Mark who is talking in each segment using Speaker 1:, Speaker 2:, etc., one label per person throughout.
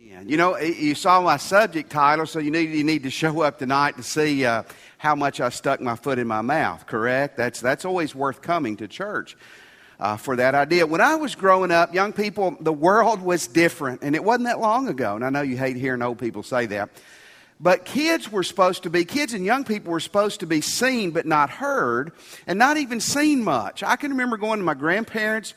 Speaker 1: You know, you saw my subject title, so you need, you need to show up tonight to see uh, how much I stuck my foot in my mouth, correct? That's, that's always worth coming to church. Uh, for that idea. When I was growing up, young people, the world was different, and it wasn't that long ago. And I know you hate hearing old people say that. But kids were supposed to be, kids and young people were supposed to be seen but not heard, and not even seen much. I can remember going to my grandparents,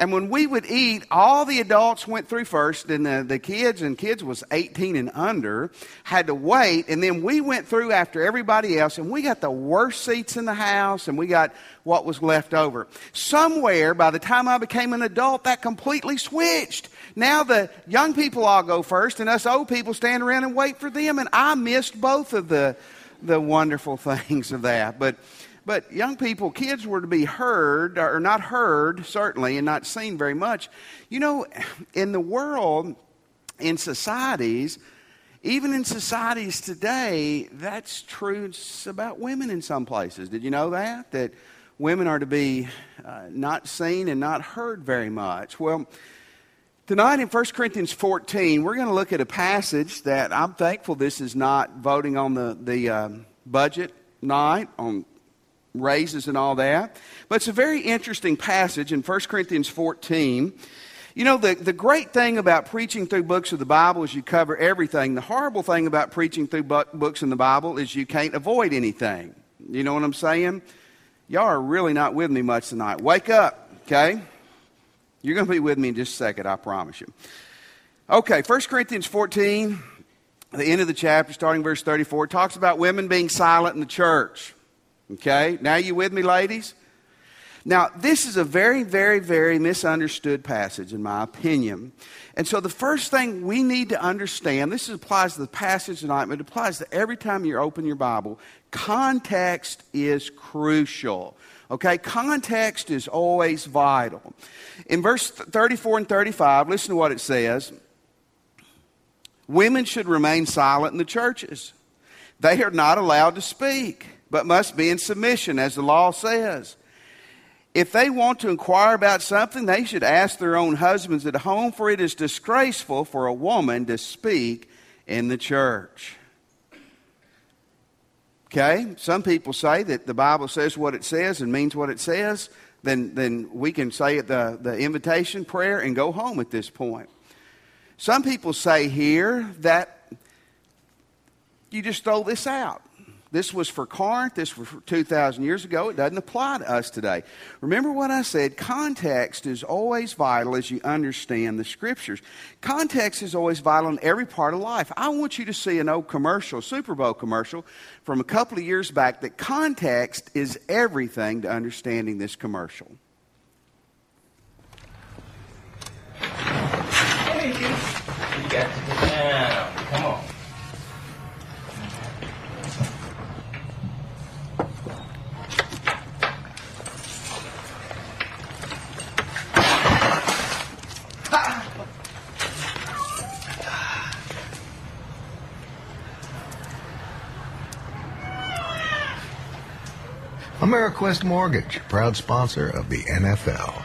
Speaker 1: and when we would eat, all the adults went through first, and the, the kids, and kids was 18 and under, had to wait, and then we went through after everybody else, and we got the worst seats in the house, and we got what was left over. Somewhere, by the time I became an adult, that completely switched. Now the young people all go first, and us old people stand around and wait for them. And I missed both of the, the wonderful things of that. But, but young people, kids were to be heard, or not heard, certainly, and not seen very much. You know, in the world, in societies, even in societies today, that's true about women in some places. Did you know that? That women are to be uh, not seen and not heard very much. Well, Tonight in 1 Corinthians 14, we're going to look at a passage that I'm thankful this is not voting on the, the um, budget night, on raises and all that. But it's a very interesting passage in 1 Corinthians 14. You know, the, the great thing about preaching through books of the Bible is you cover everything. The horrible thing about preaching through bu- books in the Bible is you can't avoid anything. You know what I'm saying? Y'all are really not with me much tonight. Wake up, okay? You're going to be with me in just a second, I promise you. Okay, 1 Corinthians 14, the end of the chapter, starting verse 34, talks about women being silent in the church. Okay, now you with me, ladies? Now, this is a very, very, very misunderstood passage, in my opinion. And so, the first thing we need to understand this applies to the passage tonight, but it applies to every time you open your Bible context is crucial. Okay, context is always vital. In verse 34 and 35, listen to what it says Women should remain silent in the churches. They are not allowed to speak, but must be in submission, as the law says. If they want to inquire about something, they should ask their own husbands at home, for it is disgraceful for a woman to speak in the church. Okay? Some people say that the Bible says what it says and means what it says. Then, then we can say the, the invitation prayer and go home at this point. Some people say here that you just throw this out. This was for Corinth. This was 2,000 years ago. It doesn't apply to us today. Remember what I said context is always vital as you understand the scriptures. Context is always vital in every part of life. I want you to see an old commercial, Super Bowl commercial, from a couple of years back that context is everything to understanding this commercial.
Speaker 2: Hey, you got to get down. Come on.
Speaker 3: AmeriQuest Mortgage, proud sponsor of the NFL.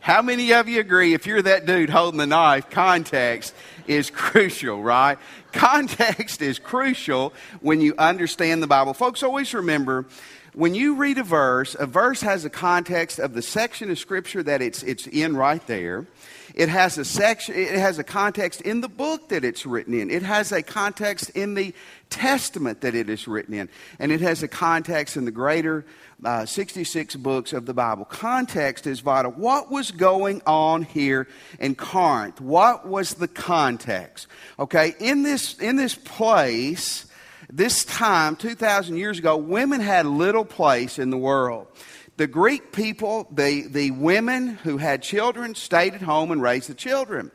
Speaker 1: How many of you agree if you're that dude holding the knife, context is crucial, right? Context is crucial when you understand the Bible. Folks, always remember when you read a verse, a verse has a context of the section of Scripture that it's, it's in right there. It has a section, it has a context in the book that it's written in. It has a context in the testament that it is written in. And it has a context in the greater uh, 66 books of the Bible. Context is vital. What was going on here in Corinth? What was the context? Okay, in this, in this place, this time, 2,000 years ago, women had little place in the world. The Greek people, the, the women who had children, stayed at home and raised the children.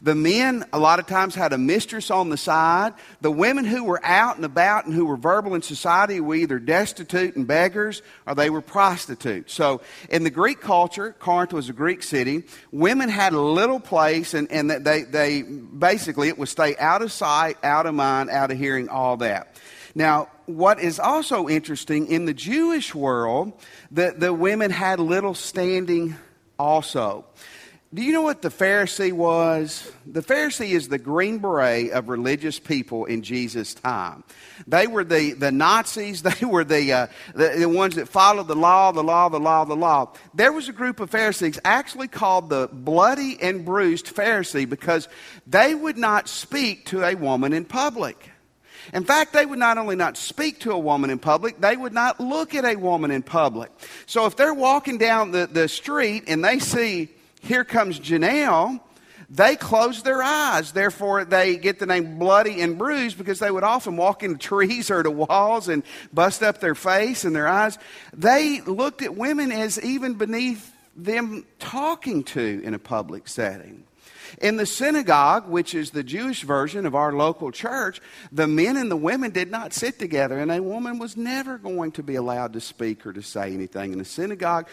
Speaker 1: The men, a lot of times, had a mistress on the side. The women who were out and about and who were verbal in society were either destitute and beggars or they were prostitutes. So, in the Greek culture, Corinth was a Greek city, women had little place, and, and they, they basically, it would stay out of sight, out of mind, out of hearing, all that. Now, what is also interesting in the Jewish world, the, the women had little standing also. Do you know what the Pharisee was? The Pharisee is the green beret of religious people in Jesus' time. They were the, the Nazis. They were the, uh, the, the ones that followed the law, the law, the law, the law. There was a group of Pharisees actually called the bloody and bruised Pharisee because they would not speak to a woman in public. In fact, they would not only not speak to a woman in public, they would not look at a woman in public. So if they're walking down the, the street and they see here comes Janelle, they close their eyes. Therefore, they get the name bloody and bruised because they would often walk into trees or to walls and bust up their face and their eyes. They looked at women as even beneath them talking to in a public setting. In the synagogue, which is the Jewish version of our local church, the men and the women did not sit together, and a woman was never going to be allowed to speak or to say anything in the synagogue.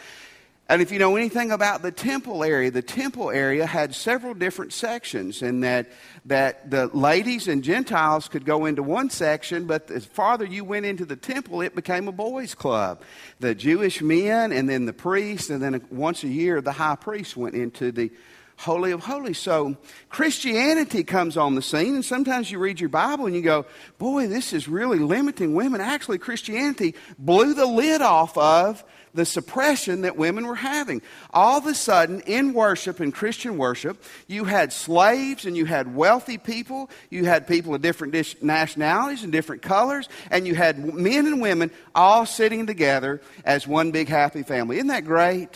Speaker 1: And if you know anything about the temple area, the temple area had several different sections, and that, that the ladies and Gentiles could go into one section, but as farther you went into the temple, it became a boys' club. The Jewish men, and then the priests, and then once a year, the high priest went into the Holy of Holies. So Christianity comes on the scene, and sometimes you read your Bible and you go, Boy, this is really limiting women. Actually, Christianity blew the lid off of the suppression that women were having. All of a sudden, in worship, in Christian worship, you had slaves and you had wealthy people, you had people of different nationalities and different colors, and you had men and women all sitting together as one big happy family. Isn't that great?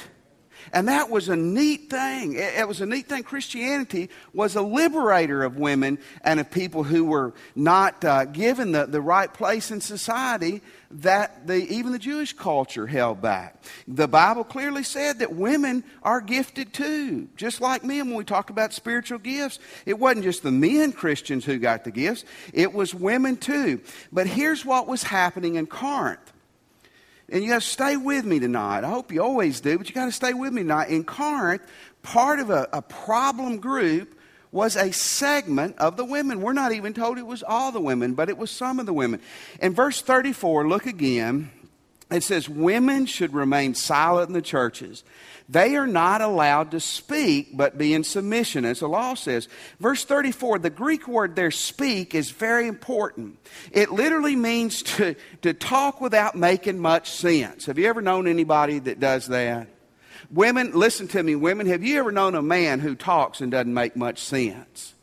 Speaker 1: And that was a neat thing. It, was a neat thing. Christianity was a liberator of women and of people who were not uh, given the, the right place in society that the, even the Jewish culture held back. The Bible clearly said that women are gifted too, just like men when we talk about spiritual gifts. It wasn't just the men Christians who got the gifts, it was women too. But here's what was happening in Corinth. And you got to stay with me tonight. I hope you always do, but you got to stay with me tonight. In Corinth, part of a, a problem group was a segment of the women. We're not even told it was all the women, but it was some of the women. In verse 34, look again. It says, Women should remain silent in the churches. They are not allowed to speak, but be in submission, as the law says. Verse 34, the Greek word there, speak, is very important. It literally means to, to talk without making much sense. Have you ever known anybody that does that? Women, listen to me, women, have you ever known a man who talks and doesn't make much sense?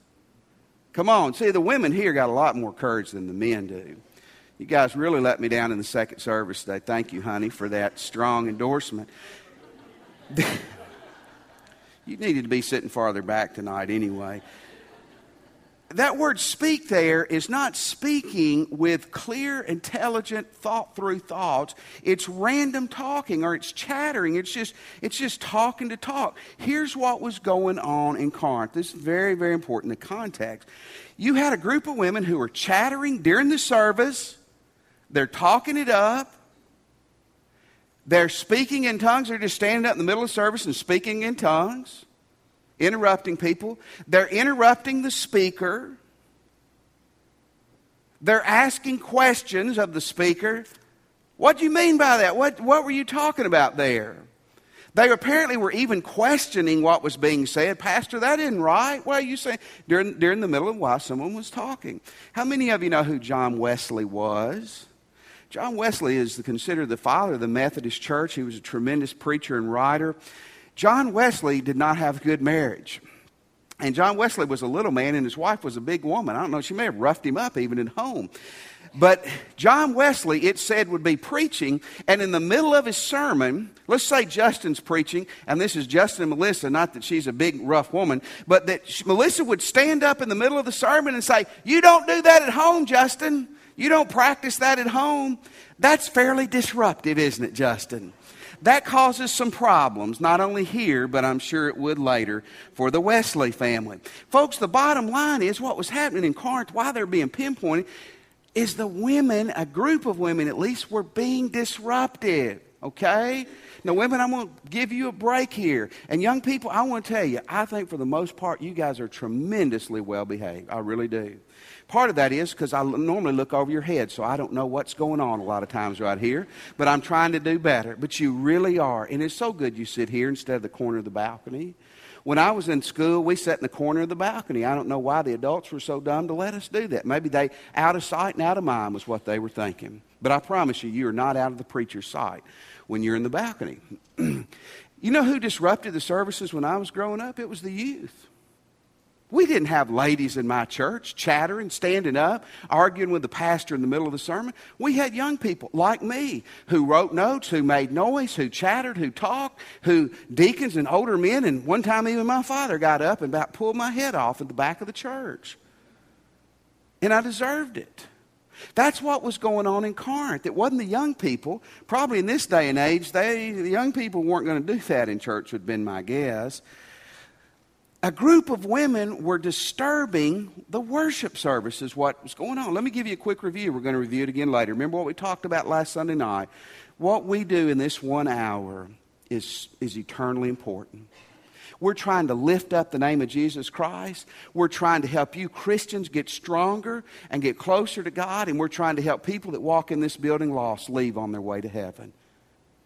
Speaker 1: Come on. See, the women here got a lot more courage than the men do. You guys really let me down in the second service today. Thank you, honey, for that strong endorsement. you needed to be sitting farther back tonight anyway that word speak there is not speaking with clear, intelligent, thought through thoughts. It's random talking or it's chattering. It's just, it's just talking to talk. Here's what was going on in Corinth. This is very, very important, the context. You had a group of women who were chattering during the service, they're talking it up. They're speaking in tongues. They're just standing up in the middle of service and speaking in tongues interrupting people. They're interrupting the speaker. They're asking questions of the speaker. What do you mean by that? What, what were you talking about there? They apparently were even questioning what was being said. Pastor, that isn't right. What are you saying? During, during the middle of while someone was talking. How many of you know who John Wesley was? John Wesley is considered the father of the Methodist Church. He was a tremendous preacher and writer. John Wesley did not have a good marriage. And John Wesley was a little man, and his wife was a big woman. I don't know, she may have roughed him up even at home. But John Wesley, it said, would be preaching, and in the middle of his sermon, let's say Justin's preaching, and this is Justin and Melissa, not that she's a big, rough woman, but that Melissa would stand up in the middle of the sermon and say, You don't do that at home, Justin. You don't practice that at home. That's fairly disruptive, isn't it, Justin? That causes some problems, not only here, but I'm sure it would later for the Wesley family. Folks, the bottom line is what was happening in Corinth, why they're being pinpointed, is the women, a group of women at least, were being disruptive. Okay? Now, women, I'm going to give you a break here. And young people, I want to tell you, I think for the most part, you guys are tremendously well behaved. I really do. Part of that is because I normally look over your head, so I don't know what's going on a lot of times right here. But I'm trying to do better. But you really are. And it's so good you sit here instead of the corner of the balcony. When I was in school, we sat in the corner of the balcony. I don't know why the adults were so dumb to let us do that. Maybe they, out of sight and out of mind, was what they were thinking. But I promise you, you are not out of the preacher's sight when you're in the balcony. you know who disrupted the services when I was growing up? It was the youth. We didn't have ladies in my church chattering, standing up, arguing with the pastor in the middle of the sermon. We had young people like me who wrote notes, who made noise, who chattered, who talked, who deacons and older men, and one time even my father got up and about pulled my head off at the back of the church. And I deserved it. That's what was going on in Corinth. It wasn't the young people. Probably in this day and age, they, the young people weren't going to do that in church, would have been my guess a group of women were disturbing the worship service, is what was going on. Let me give you a quick review. We're going to review it again later. Remember what we talked about last Sunday night? What we do in this one hour is, is eternally important. We're trying to lift up the name of Jesus Christ. We're trying to help you Christians get stronger and get closer to God. And we're trying to help people that walk in this building lost leave on their way to heaven.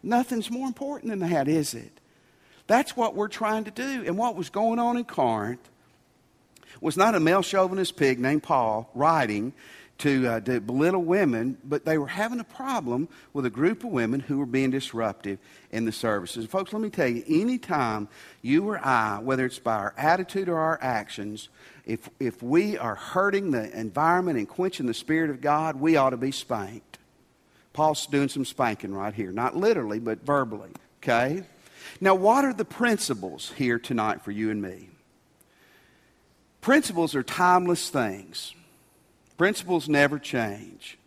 Speaker 1: Nothing's more important than that, is it? That's what we're trying to do. And what was going on in Corinth was not a male chauvinist pig named Paul writing to, uh, to belittle women, but they were having a problem with a group of women who were being disruptive in the services. Folks, let me tell you, anytime you or I, whether it's by our attitude or our actions, if, if we are hurting the environment and quenching the Spirit of God, we ought to be spanked. Paul's doing some spanking right here. Not literally, but verbally. Okay? Now, what are the principles here tonight for you and me? Principles are timeless things, principles never change.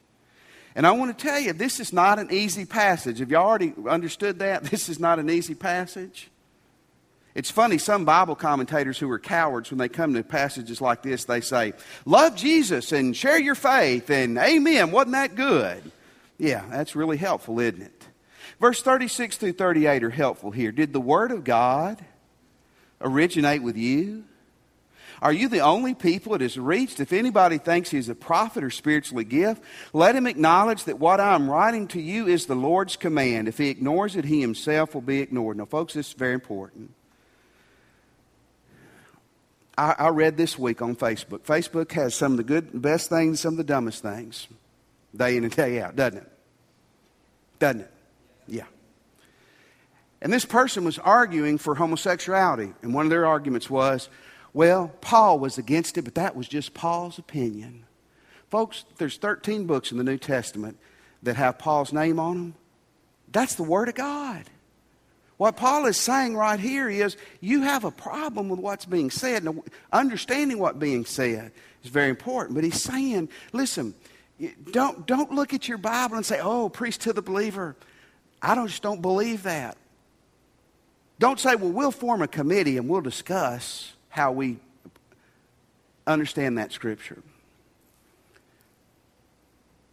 Speaker 1: And I want to tell you, this is not an easy passage. Have you already understood that? This is not an easy passage. It's funny, some Bible commentators who are cowards, when they come to passages like this, they say, Love Jesus and share your faith and amen. Wasn't that good? Yeah, that's really helpful, isn't it? Verse 36 through 38 are helpful here. Did the Word of God originate with you? Are you the only people it has reached? If anybody thinks he's a prophet or spiritually gift, let him acknowledge that what I'm writing to you is the Lord's command. If he ignores it, he himself will be ignored. Now, folks, this is very important. I, I read this week on Facebook. Facebook has some of the good, best things, some of the dumbest things, day in and day out, doesn't it? Doesn't it? Yeah. And this person was arguing for homosexuality. And one of their arguments was, well, Paul was against it, but that was just Paul's opinion. Folks, there's 13 books in the New Testament that have Paul's name on them. That's the Word of God. What Paul is saying right here is you have a problem with what's being said. Now, understanding what's being said is very important. But he's saying, listen, don't, don't look at your Bible and say, oh, preach to the believer. I don't, just don't believe that. Don't say, well, we'll form a committee and we'll discuss how we understand that scripture.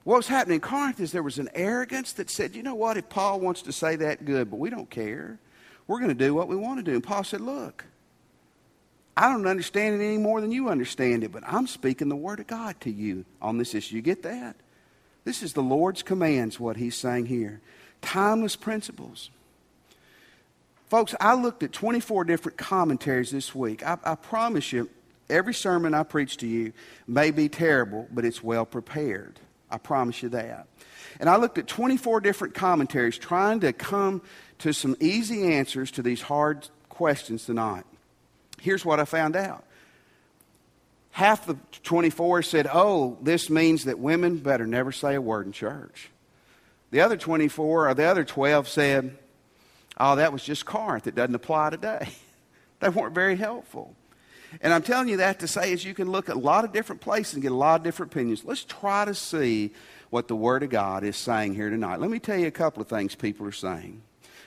Speaker 1: What was happening in Corinth is there was an arrogance that said, you know what, if Paul wants to say that, good, but we don't care. We're going to do what we want to do. And Paul said, look, I don't understand it any more than you understand it, but I'm speaking the Word of God to you on this issue. You get that? This is the Lord's commands, what he's saying here timeless principles. Folks, I looked at 24 different commentaries this week. I, I, promise you, every sermon I preach to you may be terrible, but it's well prepared. I promise you that. And I looked at 24 different commentaries trying to come to some easy answers to these hard questions tonight. Here's what I found out. Half the 24 said, oh, this means that women better never say a word in church. The other 24 or the other 12 said, Oh, that was just Corinth. It doesn't apply today. they weren't very helpful. And I'm telling you that to say is you can look at a lot of different places and get a lot of different opinions. Let's try to see what the Word of God is saying here tonight. Let me tell you a couple of things people are saying.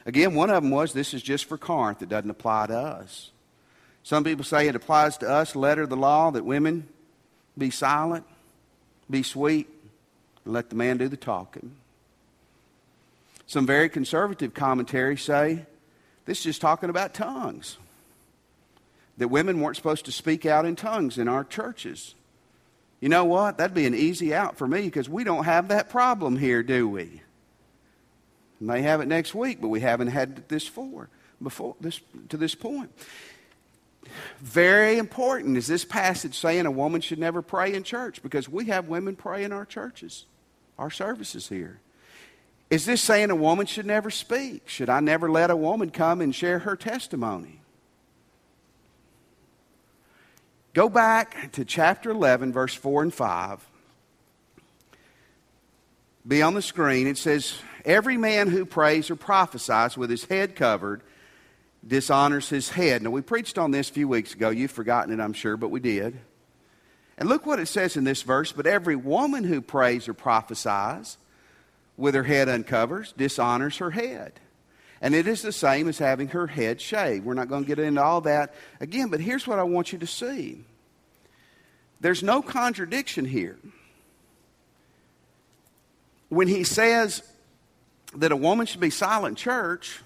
Speaker 1: Again, one of them was this is just for Corinth. It doesn't apply to us. Some people say it applies to us, letter of the law, that women be silent, be sweet, and let the man do the talking. Some very conservative commentaries say this is just talking about tongues. That women weren't supposed to speak out in tongues in our churches. You know what? That'd be an easy out for me because we don't have that problem here, do we? We may have it next week, but we haven't had this for before this to this point. very important. Is this passage saying a woman should never pray in church? Because we have women pray in our churches, our services here. Is this saying a woman should never speak? Should I never let a woman come and share her testimony? Go back to chapter 11, verse 4 and 5. Be on the screen. It says, Every man who prays or prophesies with his head covered dishonors his head. Now, we preached on this a few weeks ago. You've forgotten it, I'm sure, but we did. And look what it says in this verse. But every woman who prays or prophesies with her head uncovers dishonors her head. And it is the same as having her head shaved. We're not going to get into all that again, but here's what I want you to see there's no contradiction here. When he says that a woman should be silent church,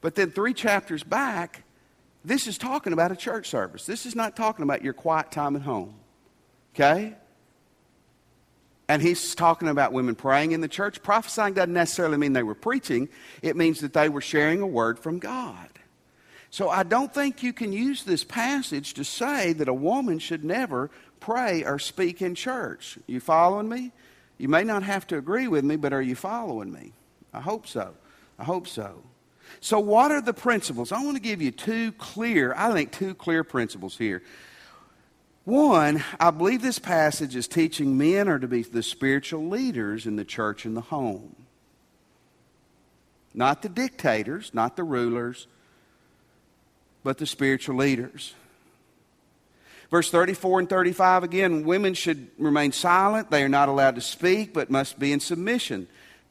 Speaker 1: but then three chapters back, this is talking about a church service. This is not talking about your quiet time at home. Okay? And he's talking about women praying in the church. Prophesying doesn't necessarily mean they were preaching, it means that they were sharing a word from God. So I don't think you can use this passage to say that a woman should never pray or speak in church. You following me? You may not have to agree with me, but are you following me? I hope so. I hope so. So, what are the principles? I want to give you two clear, I think, two clear principles here one, I believe this passage is teaching men are to be the spiritual leaders in the church and the home. Not the dictators, not the rulers, but the spiritual leaders. Verse 34 and 35 again, women should remain silent. They are not allowed to speak, but must be in submission.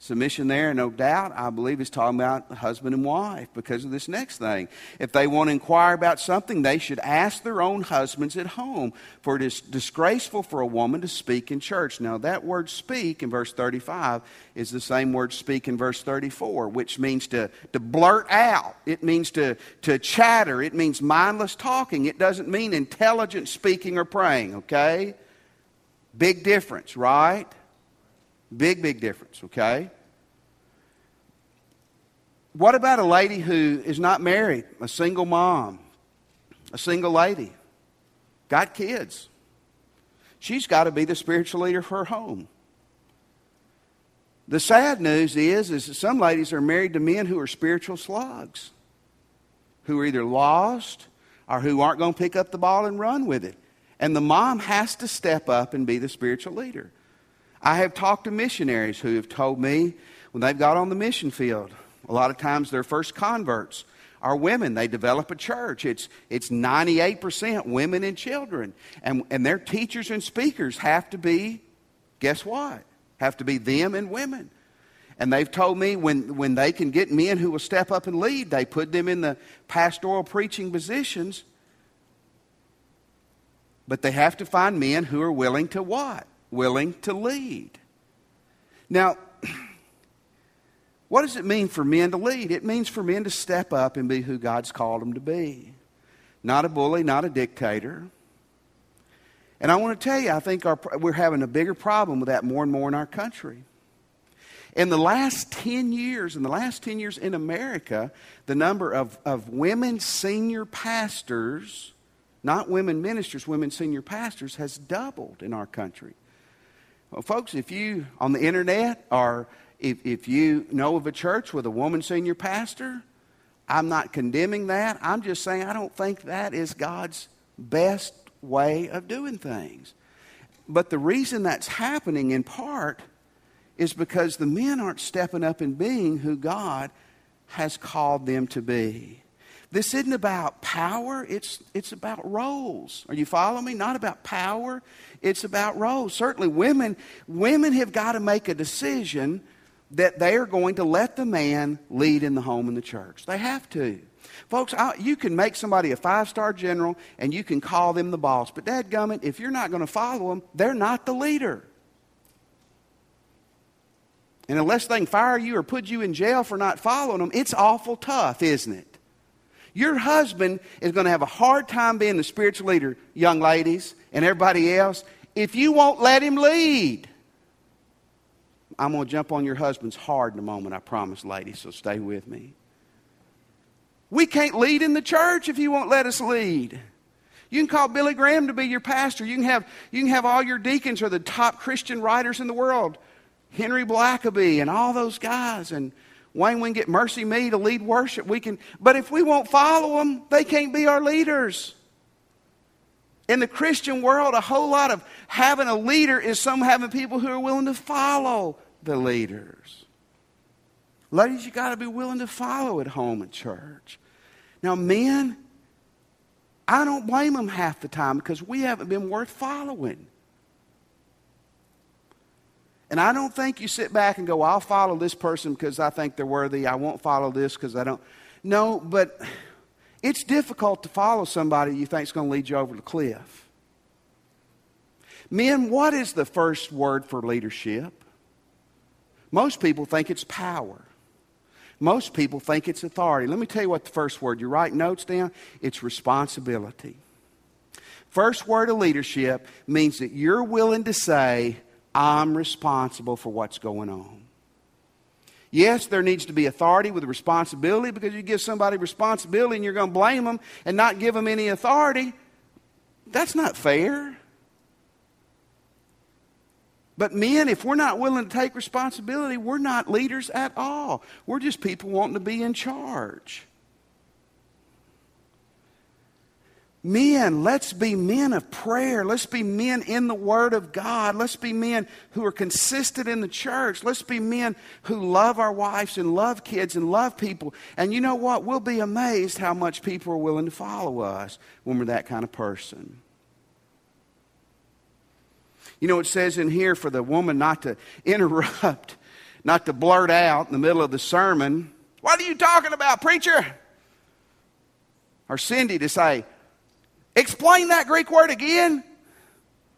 Speaker 1: Submission there, no doubt, I believe is talking about husband and wife because of this next thing. If they want to inquire about something, they should ask their own husbands at home, for it is disgraceful for a woman to speak in church. Now, that word speak in verse 35 is the same word speak in verse 34, which means to, to blurt out. It means to, to chatter. It means mindless talking. It doesn't mean intelligent speaking or praying, okay? Big difference, right? Big, big difference, okay? What about a lady who is not married, a single mom, a single lady, got kids? She's got to be the spiritual leader for her home. The sad news is, is that some ladies are married to men who are spiritual slugs, who are either lost or who aren't going to pick up the ball and run with it. And the mom has to step up and be the spiritual leader. I have talked to missionaries who have told me when they've got on the mission field, a lot of times their first converts are women. They develop a church. It's, it's 98% women and children. And, and their teachers and speakers have to be, guess what? Have to be them and women. And they've told me when, when they can get men who will step up and lead, they put them in the pastoral preaching positions. But they have to find men who are willing to what? willing to lead. Now, what does it mean for men to lead? It means for men to step up and be who God's called them to be. Not a bully, not a dictator. And I want to tell you, I think our, we're having a bigger problem with that more and more in our country. In the last 10 years, in the last 10 years in America, the number of, of women senior pastors, not women ministers, women senior pastors, has doubled in our country. Well, folks, if you on the internet or if, if you know of a church with a woman senior pastor, I'm not condemning that. I'm just saying I don't think that is God's best way of doing things. But the reason that's happening in part is because the men aren't stepping up and being who God has called them to be. This isn't about power, it's, it's about roles. Are you following me? Not about power, it's about roles. Certainly, women, women have got to make a decision that they are going to let the man lead in the home and the church. They have to. Folks, I, you can make somebody a five star general and you can call them the boss, but dadgummit, if you're not going to follow them, they're not the leader. And unless they can fire you or put you in jail for not following them, it's awful tough, isn't it? Your husband is going to have a hard time being the spiritual leader, young ladies and everybody else, if you won't let him lead. I'm going to jump on your husbands hard in a moment, I promise, ladies, so stay with me. We can't lead in the church if you won't let us lead. You can call Billy Graham to be your pastor. You can have, you can have all your deacons are the top Christian writers in the world. Henry Blackaby and all those guys. And Wayne, we get MercyMe to lead worship. We can, but if we won't follow them, they can't be our leaders. In the Christian world, a whole lot of having a leader is some having people who are willing to follow the leaders. Ladies, you got to be willing to follow at home at church. Now, men, I don't blame them half the time because we haven't been worth following. And I don't think you sit back and go, I'll follow this person because I think they're worthy. I won't follow this because I don't. No, but it's difficult to follow somebody you think is going to lead you over the cliff. Men, what is the first word for leadership? Most people think it's power. Most people think it's authority. Let me tell you what the first word, you write notes down, it's responsibility. First word of leadership means that you're willing to say, I'm responsible for what's going on. Yes, there needs to be authority with responsibility because you give somebody responsibility and you're going to blame them and not give them any authority. That's not fair. But men, if we're not willing to take responsibility, we're not leaders at all. We're just people wanting to be in charge. Men, let's be men of prayer. Let's be men in the Word of God. Let's be men who are consistent in the church. Let's be men who love our wives and love kids and love people. And you know what? We'll be amazed how much people are willing to follow us when we're that kind of person. You know, it says in here for the woman not to interrupt, not to blurt out in the middle of the sermon, What are you talking about, preacher? Or Cindy to say, Explain that Greek word again.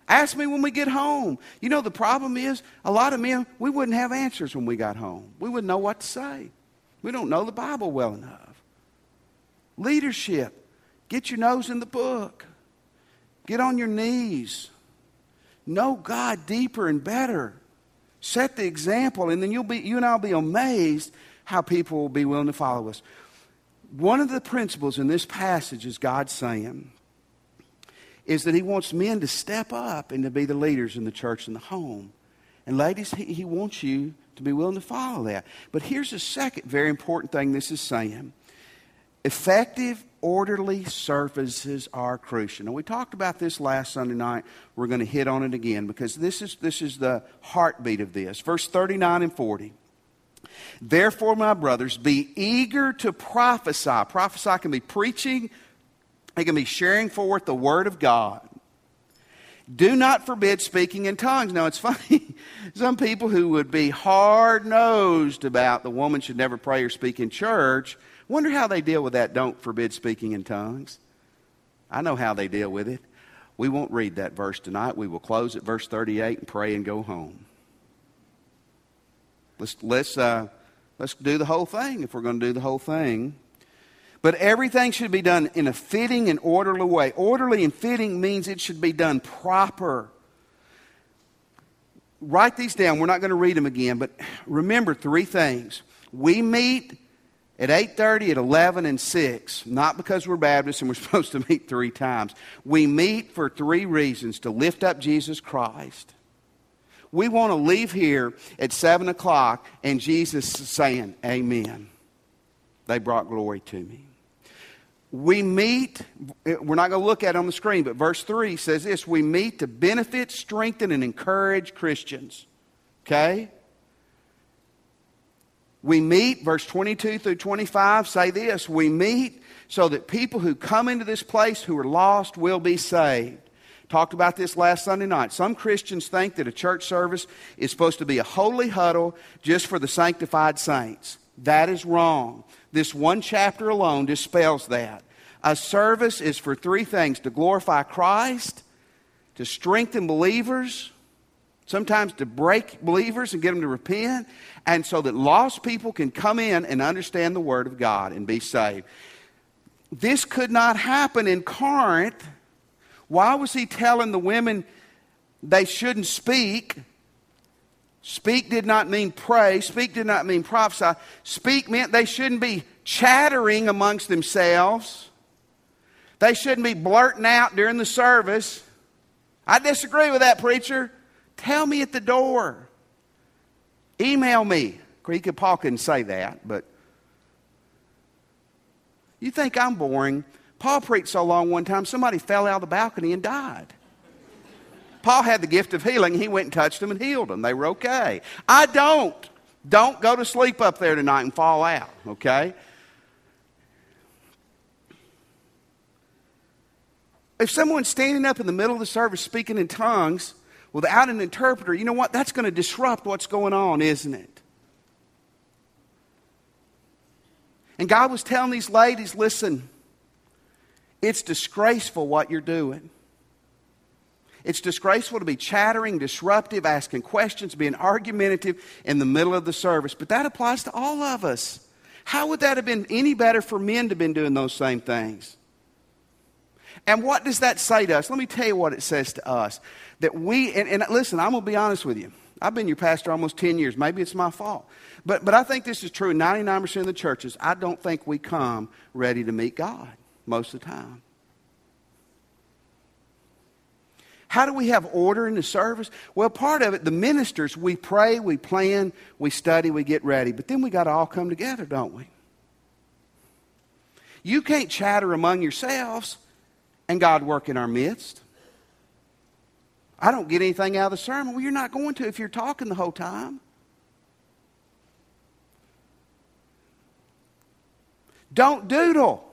Speaker 1: Ask me when we get home. You know, the problem is a lot of men, we wouldn't have answers when we got home. We wouldn't know what to say. We don't know the Bible well enough. Leadership. Get your nose in the book. Get on your knees. Know God deeper and better. Set the example, and then you'll be, you and I'll be amazed how people will be willing to follow us. One of the principles in this passage is God saying, is that he wants men to step up and to be the leaders in the church and the home. And ladies, he, he wants you to be willing to follow that. But here's a second very important thing this is saying effective, orderly services are crucial. Now, we talked about this last Sunday night. We're going to hit on it again because this is, this is the heartbeat of this. Verse 39 and 40. Therefore, my brothers, be eager to prophesy. Prophesy can be preaching, they can be sharing forth the Word of God. Do not forbid speaking in tongues. Now, it's funny. Some people who would be hard nosed about the woman should never pray or speak in church wonder how they deal with that don't forbid speaking in tongues. I know how they deal with it. We won't read that verse tonight. We will close at verse 38 and pray and go home. Let's, let's, uh, let's do the whole thing if we're going to do the whole thing. But everything should be done in a fitting and orderly way. Orderly and fitting means it should be done proper. Write these down. We're not going to read them again, but remember three things. We meet at 8:30 at 11 and 6 not because we're baptists and we're supposed to meet three times we meet for three reasons to lift up jesus christ we want to leave here at 7 o'clock and jesus saying amen they brought glory to me we meet, we're not going to look at it on the screen, but verse 3 says this we meet to benefit, strengthen, and encourage Christians. Okay? We meet, verse 22 through 25 say this we meet so that people who come into this place who are lost will be saved. Talked about this last Sunday night. Some Christians think that a church service is supposed to be a holy huddle just for the sanctified saints. That is wrong. This one chapter alone dispels that. A service is for three things to glorify Christ, to strengthen believers, sometimes to break believers and get them to repent, and so that lost people can come in and understand the Word of God and be saved. This could not happen in Corinth. Why was he telling the women they shouldn't speak? Speak did not mean pray. Speak did not mean prophesy. Speak meant they shouldn't be chattering amongst themselves. They shouldn't be blurting out during the service. I disagree with that, preacher. Tell me at the door. Email me. He Paul couldn't say that, but you think I'm boring. Paul preached so long one time, somebody fell out of the balcony and died. Paul had the gift of healing. He went and touched them and healed them. They were okay. I don't. Don't go to sleep up there tonight and fall out, okay? If someone's standing up in the middle of the service speaking in tongues without an interpreter, you know what? That's going to disrupt what's going on, isn't it? And God was telling these ladies listen, it's disgraceful what you're doing. It's disgraceful to be chattering, disruptive, asking questions, being argumentative in the middle of the service. But that applies to all of us. How would that have been any better for men to have been doing those same things? And what does that say to us? Let me tell you what it says to us. That we, and, and listen, I'm going to be honest with you. I've been your pastor almost 10 years. Maybe it's my fault. But, but I think this is true. 99% of the churches, I don't think we come ready to meet God most of the time. How do we have order in the service? Well, part of it, the ministers, we pray, we plan, we study, we get ready. But then we got to all come together, don't we? You can't chatter among yourselves and God work in our midst. I don't get anything out of the sermon. Well, you're not going to if you're talking the whole time. Don't doodle.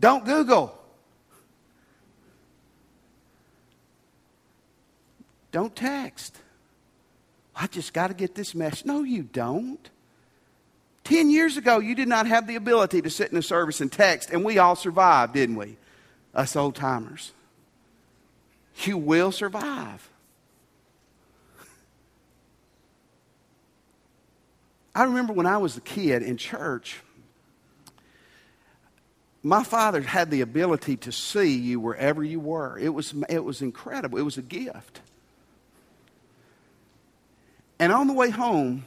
Speaker 1: Don't Google. Don't text. I just got to get this message. No, you don't. Ten years ago, you did not have the ability to sit in a service and text, and we all survived, didn't we? Us old timers. You will survive. I remember when I was a kid in church, my father had the ability to see you wherever you were. It was, it was incredible. It was a gift. And on the way home,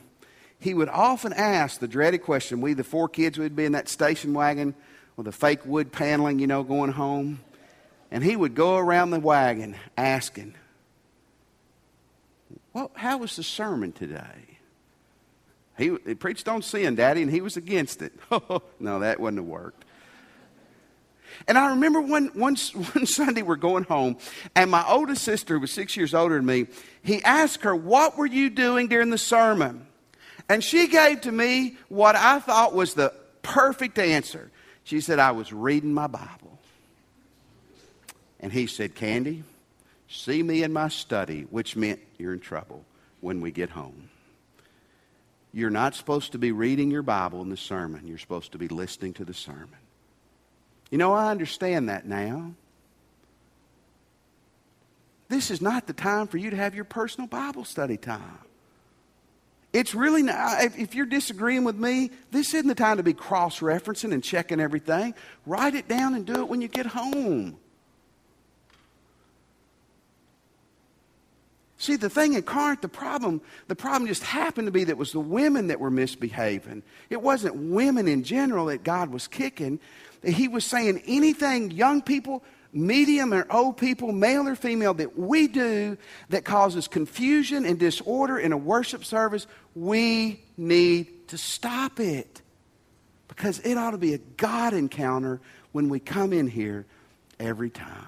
Speaker 1: he would often ask the dreaded question. We, the four kids, would be in that station wagon with the fake wood paneling, you know, going home. And he would go around the wagon asking, Well, how was the sermon today? He, he preached on sin, Daddy, and he was against it. no, that wouldn't have worked. And I remember one, one, one Sunday we're going home, and my oldest sister was six years older than me. He asked her, What were you doing during the sermon? And she gave to me what I thought was the perfect answer. She said, I was reading my Bible. And he said, Candy, see me in my study, which meant you're in trouble when we get home. You're not supposed to be reading your Bible in the sermon, you're supposed to be listening to the sermon. You know, I understand that now. This is not the time for you to have your personal Bible study time. It's really not, if you're disagreeing with me, this isn't the time to be cross referencing and checking everything. Write it down and do it when you get home. See, the thing in Corinth, the problem, the problem just happened to be that was the women that were misbehaving. It wasn't women in general that God was kicking he was saying anything young people, medium or old people, male or female, that we do that causes confusion and disorder in a worship service, we need to stop it. Because it ought to be a God encounter when we come in here every time.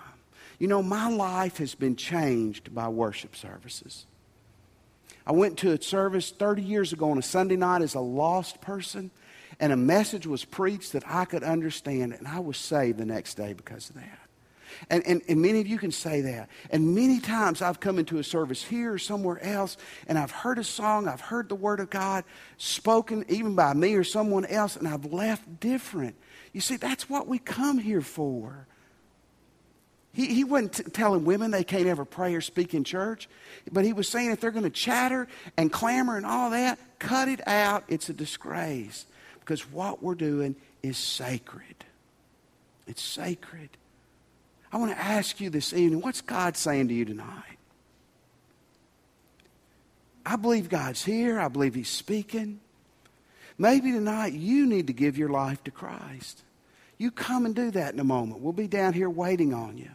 Speaker 1: You know, my life has been changed by worship services. I went to a service 30 years ago on a Sunday night as a lost person and a message was preached that I could understand, and I was saved the next day because of that. And, and, and many of you can say that. And many times I've come into a service here or somewhere else, and I've heard a song, I've heard the Word of God spoken even by me or someone else, and I've left different. You see, that's what we come here for. He, he wasn't t- telling women they can't ever pray or speak in church, but he was saying if they're going to chatter and clamor and all that, cut it out. It's a disgrace because what we're doing is sacred. It's sacred. I want to ask you this evening what's God saying to you tonight? I believe God's here. I believe He's speaking. Maybe tonight you need to give your life to Christ. You come and do that in a moment. We'll be down here waiting on you.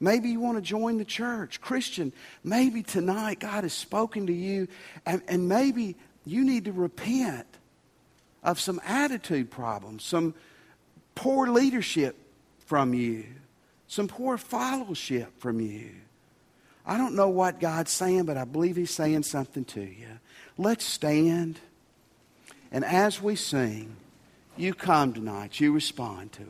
Speaker 1: Maybe you want to join the church. Christian, maybe tonight God has spoken to you, and, and maybe you need to repent of some attitude problems, some poor leadership from you, some poor fellowship from you. I don't know what God's saying, but I believe He's saying something to you. Let's stand. And as we sing, you come tonight, you respond to it.